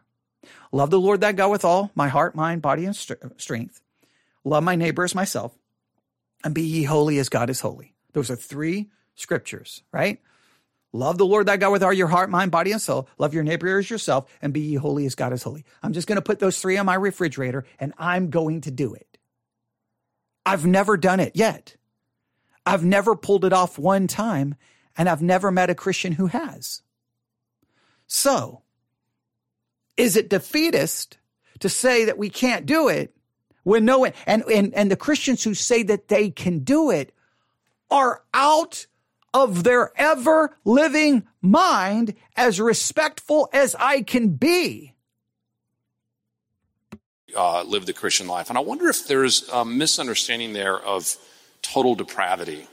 Love the Lord that God with all my heart, mind, body, and st- strength. Love my neighbor as myself and be ye holy as God is holy. Those are three scriptures, right? Love the Lord thy God with all your heart, mind, body, and soul. Love your neighbor as yourself and be ye holy as God is holy. I'm just going to put those three on my refrigerator and I'm going to do it. I've never done it yet. I've never pulled it off one time and I've never met a Christian who has. So, is it defeatist to say that we can't do it when no one, and, and, and the Christians who say that they can do it are out of their ever living mind as respectful as I can be. Uh, live the Christian life. And I wonder if there's a misunderstanding there of total depravity.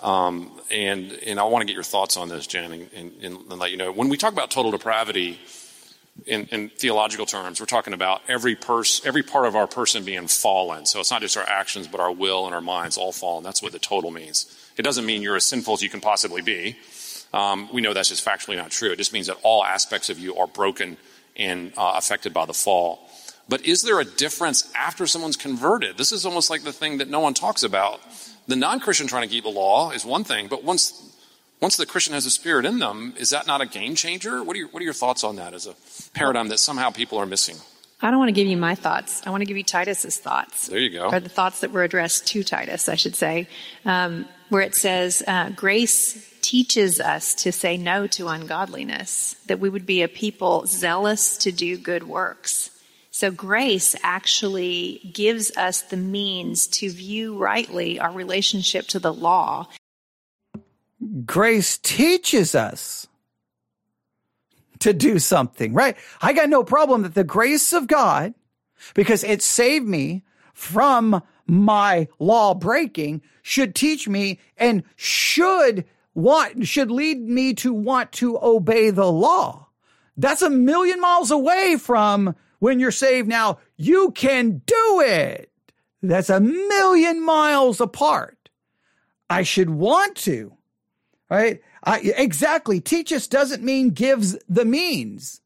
Um, and, and I want to get your thoughts on this, Jen, and, and, and let you know. When we talk about total depravity, in, in, theological terms, we're talking about every pers- every part of our person being fallen. So it's not just our actions, but our will and our minds all fallen. That's what the total means. It doesn't mean you're as sinful as you can possibly be. Um, we know that's just factually not true. It just means that all aspects of you are broken and uh, affected by the fall. But is there a difference after someone's converted? This is almost like the thing that no one talks about. The non Christian trying to keep the law is one thing, but once once the Christian has a spirit in them, is that not a game changer? What are your, what are your thoughts on that as a paradigm that somehow people are missing? I don't want to give you my thoughts. I want to give you Titus's thoughts. There you go. Or the thoughts that were addressed to Titus, I should say, um, where it says, uh, Grace teaches us to say no to ungodliness, that we would be a people zealous to do good works. So grace actually gives us the means to view rightly our relationship to the law grace teaches us to do something, right? I got no problem that the grace of God, because it saved me from my law breaking, should teach me and should want, should lead me to want to obey the law. That's a million miles away from when you're saved now. You can do it. That's a million miles apart. I should want to right? I, exactly. Teaches doesn't mean gives the means.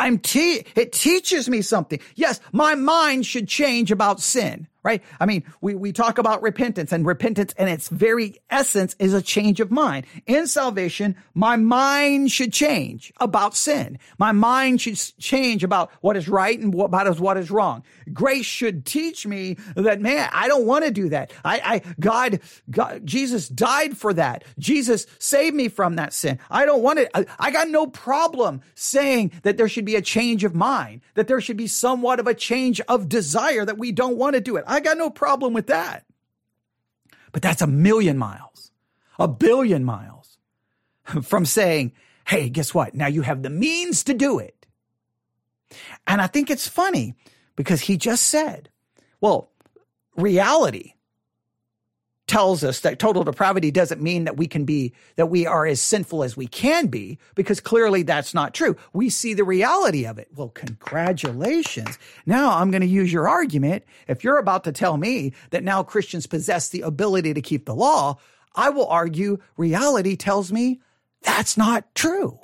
I'm te- it teaches me something. Yes, my mind should change about sin right? I mean, we, we talk about repentance and repentance and its very essence is a change of mind. In salvation, my mind should change about sin. My mind should change about what is right and what, about what is wrong. Grace should teach me that, man, I don't want to do that. I, I, God, God, Jesus died for that. Jesus saved me from that sin. I don't want it. I, I got no problem saying that there should be a change of mind, that there should be somewhat of a change of desire that we don't want to do it. I got no problem with that. But that's a million miles, a billion miles from saying, hey, guess what? Now you have the means to do it. And I think it's funny because he just said, well, reality tells us that total depravity doesn't mean that we can be, that we are as sinful as we can be, because clearly that's not true. We see the reality of it. Well, congratulations. Now I'm going to use your argument. If you're about to tell me that now Christians possess the ability to keep the law, I will argue reality tells me that's not true.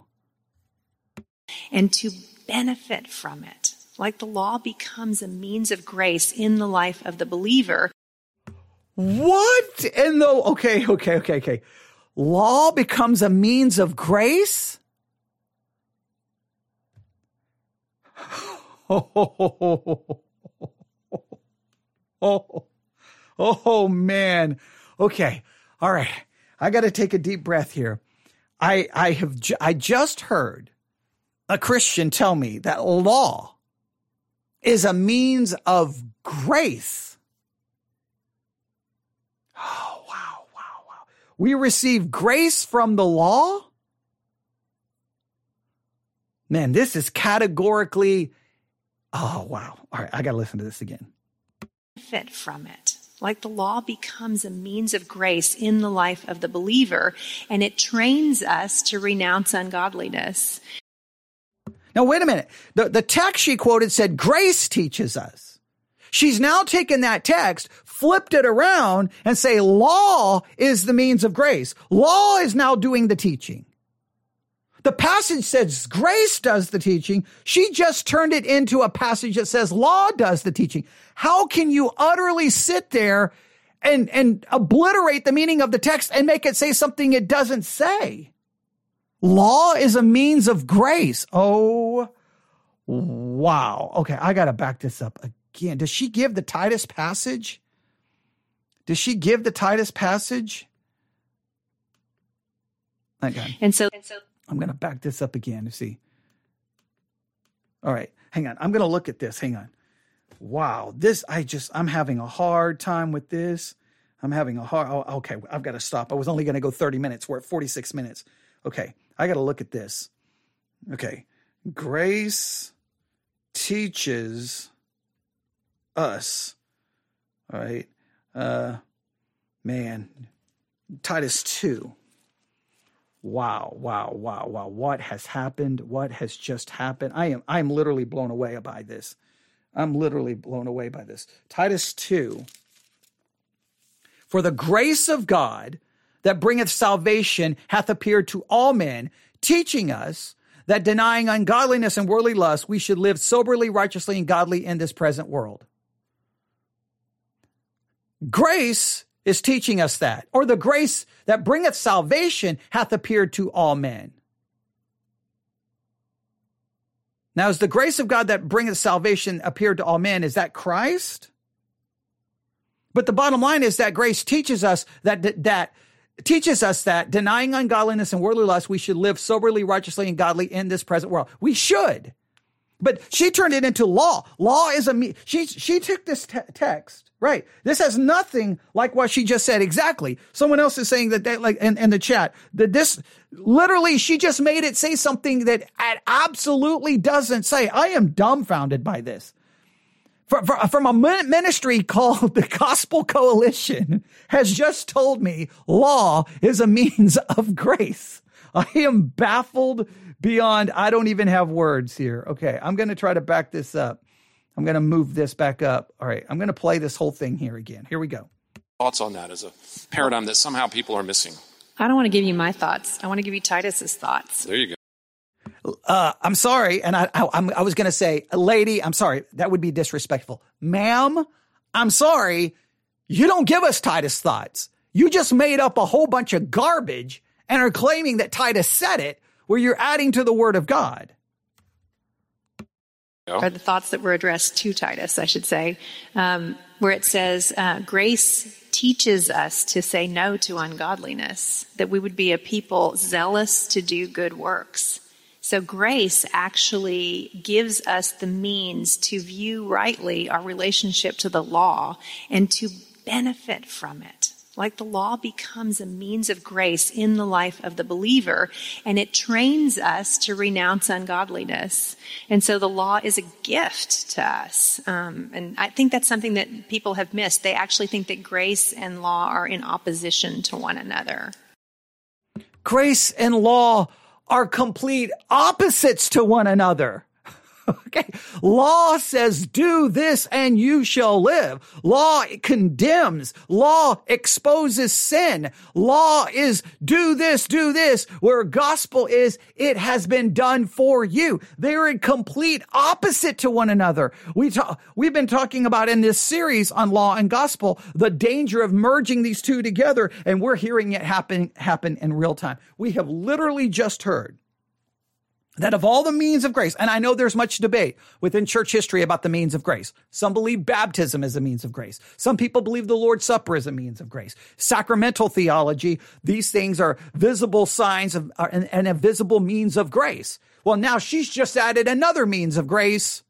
And to benefit from it, like the law becomes a means of grace in the life of the believer what? And the? okay, okay, okay, okay. Law becomes a means of grace? Oh, oh, oh, oh, man. Okay. All right. I got to take a deep breath here. I, I have, ju- I just heard a Christian tell me that law is a means of grace. We receive grace from the law? Man, this is categorically, oh, wow. All right, I got to listen to this again. Fit from it. Like the law becomes a means of grace in the life of the believer, and it trains us to renounce ungodliness. Now, wait a minute. The, the text she quoted said grace teaches us. She's now taken that text, flipped it around and say law is the means of grace. Law is now doing the teaching. The passage says grace does the teaching. She just turned it into a passage that says law does the teaching. How can you utterly sit there and, and obliterate the meaning of the text and make it say something it doesn't say? Law is a means of grace. Oh, wow. Okay. I got to back this up again. Does she give the Titus passage? Does she give the Titus passage? Okay. And so, and so I'm going to back this up again to see. All right, hang on. I'm going to look at this. Hang on. Wow, this I just I'm having a hard time with this. I'm having a hard. Oh, okay, I've got to stop. I was only going to go 30 minutes. We're at 46 minutes. Okay, I got to look at this. Okay, grace teaches us. All right, uh, man, Titus 2. Wow, wow, wow, wow. What has happened? What has just happened? I am I am literally blown away by this. I'm literally blown away by this. Titus 2. For the grace of God that bringeth salvation hath appeared to all men, teaching us that denying ungodliness and worldly lust, we should live soberly, righteously, and godly in this present world. Grace is teaching us that, or the grace that bringeth salvation hath appeared to all men. Now, is the grace of God that bringeth salvation appeared to all men, is that Christ? But the bottom line is that grace teaches us that, that, teaches us that denying ungodliness and worldly lust, we should live soberly, righteously, and godly in this present world. We should. But she turned it into law. Law is a, she, she took this te- text Right. This has nothing like what she just said. Exactly. Someone else is saying that, they, like in, in the chat, that this literally, she just made it say something that it absolutely doesn't say. I am dumbfounded by this. From a ministry called [LAUGHS] the Gospel Coalition has just told me law is a means [LAUGHS] of grace. I am baffled beyond, I don't even have words here. Okay. I'm going to try to back this up. I'm going to move this back up. All right, I'm going to play this whole thing here again. Here we go. Thoughts on that as a paradigm that somehow people are missing? I don't want to give you my thoughts. I want to give you Titus's thoughts. There you go. Uh, I'm sorry, and I, I, I was going to say, lady, I'm sorry. That would be disrespectful, ma'am. I'm sorry. You don't give us Titus thoughts. You just made up a whole bunch of garbage and are claiming that Titus said it, where you're adding to the word of God are the thoughts that were addressed to Titus, I should say, um, where it says, uh, Grace teaches us to say no to ungodliness, that we would be a people zealous to do good works. So, grace actually gives us the means to view rightly our relationship to the law and to benefit from it. Like the law becomes a means of grace in the life of the believer, and it trains us to renounce ungodliness. And so the law is a gift to us. Um, and I think that's something that people have missed. They actually think that grace and law are in opposition to one another. Grace and law are complete opposites to one another. [LAUGHS] Okay. Law says do this and you shall live. Law condemns. Law exposes sin. Law is do this, do this. Where gospel is it has been done for you. They're in complete opposite to one another. We talk, we've been talking about in this series on law and gospel, the danger of merging these two together. And we're hearing it happen, happen in real time. We have literally just heard that of all the means of grace, and I know there's much debate within church history about the means of grace. Some believe baptism is a means of grace. Some people believe the Lord's Supper is a means of grace. Sacramental theology, these things are visible signs of and, and a visible means of grace. Well, now she's just added another means of grace.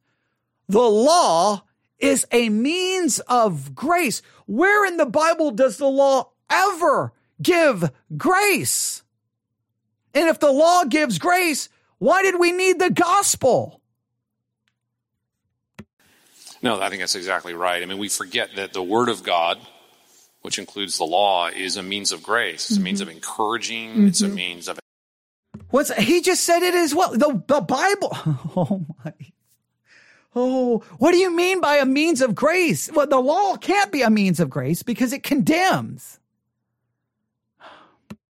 The law is a means of grace. Where in the Bible does the law ever give grace? And if the law gives grace, why did we need the gospel? No, I think that's exactly right. I mean, we forget that the Word of God, which includes the law, is a means of grace. It's mm-hmm. a means of mm-hmm. encouraging. Mm-hmm. It's a means of. What's he just said it as well? The the Bible. [LAUGHS] Oh my. Oh, what do you mean by a means of grace? Well, the law can't be a means of grace because it condemns.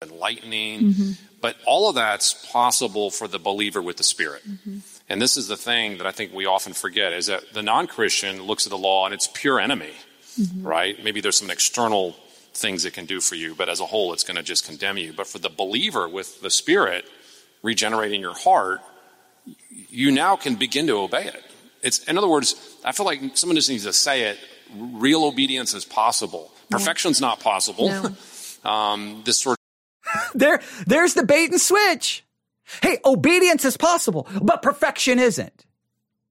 Enlightening. Mm-hmm. But all of that's possible for the believer with the Spirit. Mm-hmm. And this is the thing that I think we often forget is that the non Christian looks at the law and it's pure enemy, mm-hmm. right? Maybe there's some external things it can do for you, but as a whole, it's going to just condemn you. But for the believer with the Spirit regenerating your heart, you now can begin to obey it. It's, in other words, I feel like someone just needs to say it. Real obedience is possible. Perfection's not possible. No. [LAUGHS] Um, this sort [LAUGHS] there, there's the bait and switch. Hey, obedience is possible, but perfection isn't.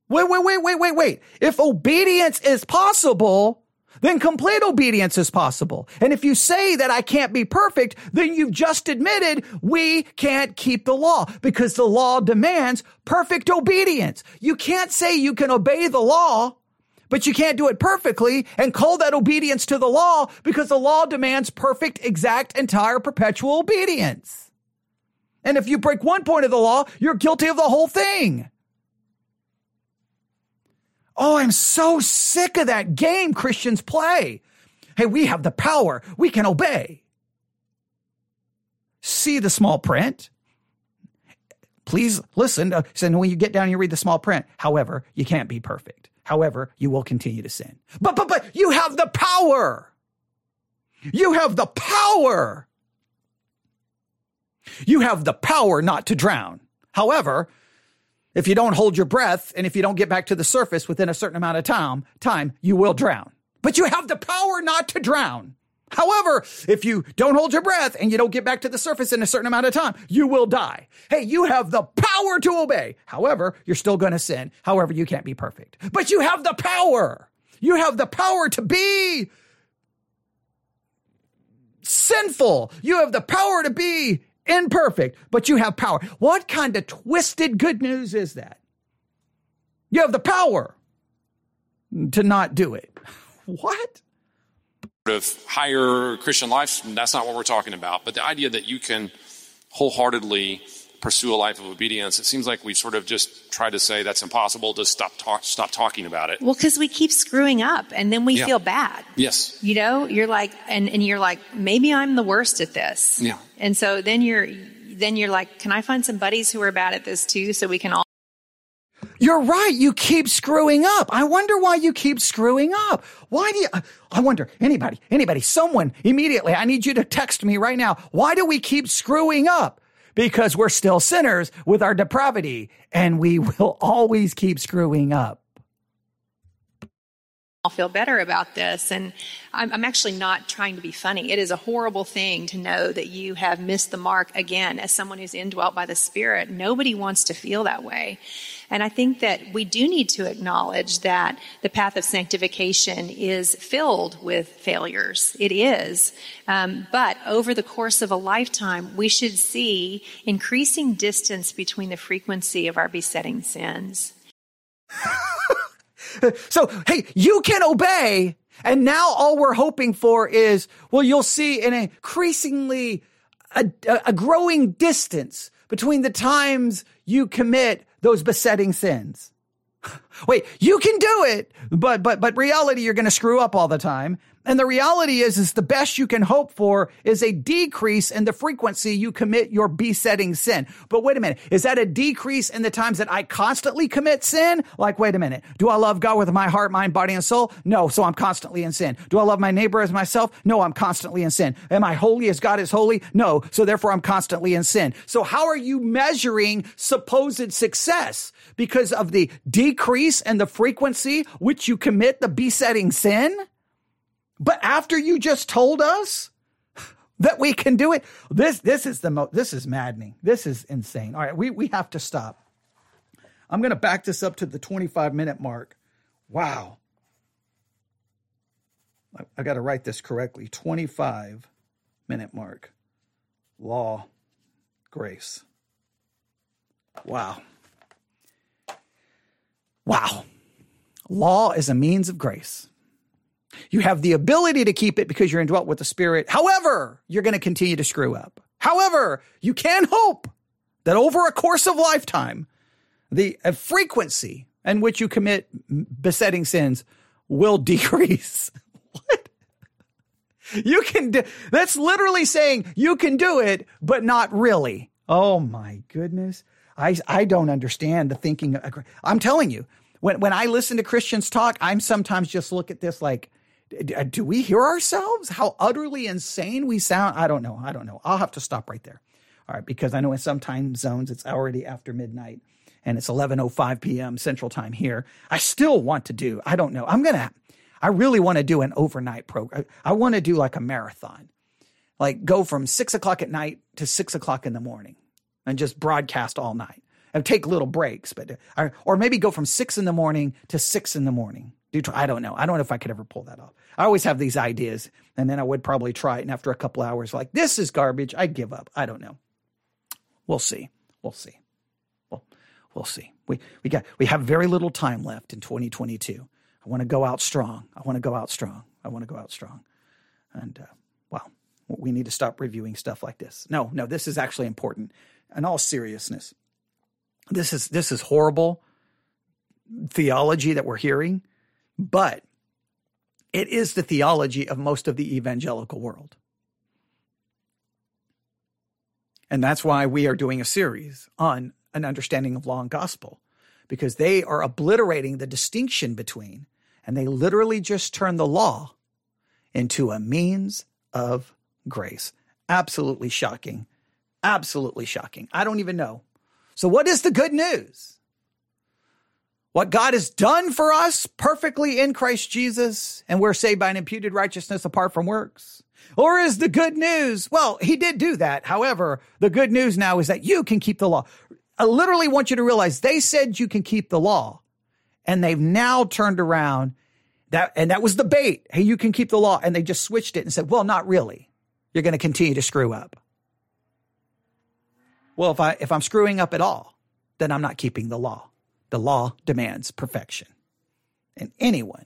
Wait, wait, wait, wait, wait, wait. If obedience is possible, then complete obedience is possible. And if you say that I can't be perfect, then you've just admitted we can't keep the law because the law demands perfect obedience. You can't say you can obey the law but you can't do it perfectly and call that obedience to the law because the law demands perfect, exact, entire, perpetual obedience. And if you break one point of the law, you're guilty of the whole thing. Oh, I'm so sick of that game Christians play. Hey, we have the power. We can obey. See the small print. Please listen. Uh, so when you get down, you read the small print. However, you can't be perfect. However, you will continue to sin. But, but, but you have the power. You have the power. You have the power not to drown. However, if you don't hold your breath and if you don't get back to the surface within a certain amount of time, time, you will drown. But you have the power not to drown. However, if you don't hold your breath and you don't get back to the surface in a certain amount of time, you will die. Hey, you have the power to obey. However, you're still going to sin. However, you can't be perfect, but you have the power. You have the power to be sinful. You have the power to be imperfect, but you have power. What kind of twisted good news is that? You have the power to not do it. [LAUGHS] What? Of higher Christian life, that's not what we're talking about. But the idea that you can wholeheartedly pursue a life of obedience, it seems like we sort of just try to say that's impossible to stop talk, stop talking about it. Well, because we keep screwing up and then we yeah. feel bad. Yes. You know, you're like, and, and you're like, maybe I'm the worst at this. Yeah. And so then you're, then you're like, can I find some buddies who are bad at this too so we can all you're right. You keep screwing up. I wonder why you keep screwing up. Why do you, I wonder, anybody, anybody, someone immediately, I need you to text me right now. Why do we keep screwing up? Because we're still sinners with our depravity and we will [LAUGHS] always keep screwing up. I'll feel better about this. And I'm, I'm, actually not trying to be funny. It is a horrible thing to know that you have missed the mark again as someone who's indwelt by the Spirit. Nobody wants to feel that way. And I think that we do need to acknowledge that the path of sanctification is filled with failures. It is. Um, but over the course of a lifetime, we should see increasing distance between the frequency of our besetting sins. [LAUGHS] so, hey, you can obey. And now all we're hoping for is, well, you'll see an increasingly, a, a growing distance between the times you commit those besetting sins. [LAUGHS] Wait, you can do it, but, but, but reality, you're going to screw up all the time. And the reality is, is the best you can hope for is a decrease in the frequency you commit your besetting sin. But wait a minute. Is that a decrease in the times that I constantly commit sin? Like, wait a minute. Do I love God with my heart, mind, body, and soul? No. So I'm constantly in sin. Do I love my neighbor as myself? No. I'm constantly in sin. Am I holy as God is holy? No. So therefore I'm constantly in sin. So how are you measuring supposed success? Because of the decrease in the frequency which you commit the besetting sin? But after you just told us [LAUGHS] that we can do it, this this is the most this is maddening. This is insane. All right, we we have to stop. I'm going to back this up to the 25 minute mark. Wow. I, I got to write this correctly. 25 minute mark. Law, grace. Wow. Wow. Law is a means of grace. You have the ability to keep it because you're indwelt with the Spirit. However, you're going to continue to screw up. However, you can hope that over a course of lifetime, the frequency in which you commit besetting sins will [LAUGHS] decrease. what? You can do, that's literally saying you can do it, but not really. Oh my goodness. I, I don't understand the thinking. I'm telling you, when, when I listen to Christians talk, I'm sometimes just look at this like, do we hear ourselves? How utterly insane we sound? I don't know. I don't know. I'll have to stop right there. All right, because I know in some time zones it's already after midnight and it's 11:05 p.m. Central Time here. I still want to do. I don't know. I'm gonna. I really want to do an overnight program. I want to do like a marathon, like go from six o'clock at night to six o'clock in the morning, and just broadcast all night and take little breaks. But uh, or maybe go from six in the morning to six in the morning I don't know. I don't know if I could ever pull that off. I always have these ideas, and then I would probably try it. And after a couple hours, like this is garbage, I'd give up. I don't know. We'll see. We'll see. Well, we'll see. We we got we have very little time left in 2022. I want to go out strong. I want to go out strong. I want to go out strong. And uh, wow, we need to stop reviewing stuff like this. No, no, this is actually important. In all seriousness, this is this is horrible theology that we're hearing but it is the theology of most of the evangelical world. And that's why we are doing a series on an understanding of law and gospel, because they are obliterating the distinction between, and they literally just turn the law into a means of grace. Absolutely shocking. Absolutely shocking. I don't even know. So, what is the good news? what God has done for us perfectly in Christ Jesus, and we're saved by an imputed righteousness apart from works? Or is the good news? Well, he did do that. However, the good news now is that you can keep the law. I literally want you to realize they said you can keep the law, and they've now turned around that, and that was the bait. Hey, you can keep the law. And they just switched it and said, well, not really. You're going to continue to screw up. Well, if I, if I'm screwing up at all, then I'm not keeping the law. The law demands perfection. And anyone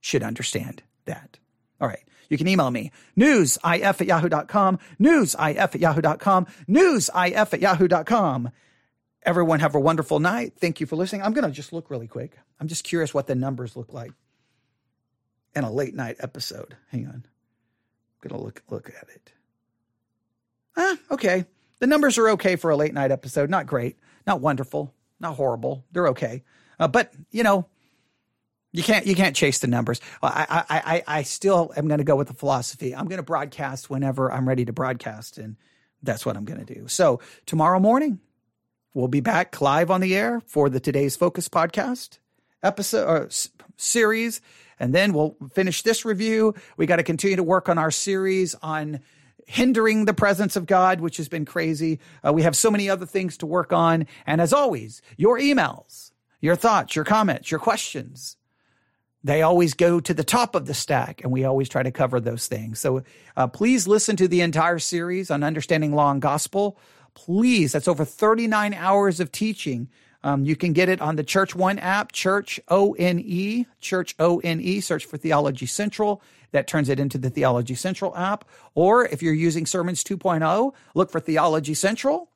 should understand that. All right. You can email me, newsif at yahoo.com, newsif at yahoo.com, newsif at yahoo.com. Everyone have a wonderful night. Thank you for listening. I'm going to just look really quick. I'm just curious what the numbers look like in a late night episode. Hang on. I'm going to look, look at it. Ah, okay. The numbers are okay for a late night episode. Not great, not wonderful, not horrible. They're okay. Uh, but you know, you can't you can't chase the numbers. I I I, I still am going to go with the philosophy. I'm going to broadcast whenever I'm ready to broadcast, and that's what I'm going to do. So tomorrow morning, we'll be back live on the air for the Today's Focus podcast episode or s- series, And then we'll finish this review. We got to continue to work on our series on hindering the presence of God, which has been crazy. Uh, we have so many other things to work on. And as always, your emails, your thoughts, your comments, your questions, they always go to the top of the stack, and we always try to cover those things. So uh, please listen to the entire series on understanding law and gospel. Please, that's over 39 hours of teaching. Um, you can get it on the Church One app, Church O N E, Church O N E, search for Theology Central. That turns it into the Theology Central app. Or if you're using Sermons 2.0, look for Theology Central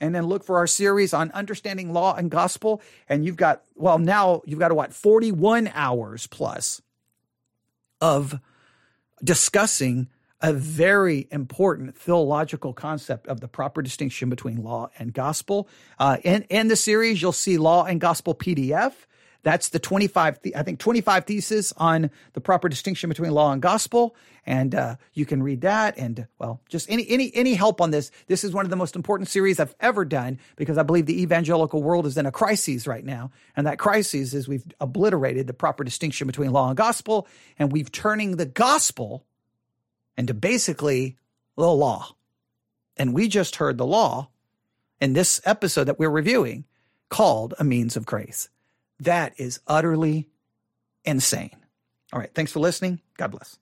and then look for our series on understanding law and gospel. And you've got, well, now you've got what, 41 hours plus of discussing a very important theological concept of the proper distinction between law and gospel. Uh, in, in the series, you'll see law and gospel PDF. That's the 25, I think 25 thesis on the proper distinction between law and gospel. And uh, you can read that. And well, just any, any, any help on this. This is one of the most important series I've ever done because I believe the evangelical world is in a crisis right now. And that crisis is we've obliterated the proper distinction between law and gospel. And we've turning the gospel into basically the law. And we just heard the law in this episode that we're reviewing called a means of grace. That is utterly insane. All right. Thanks for listening. God bless.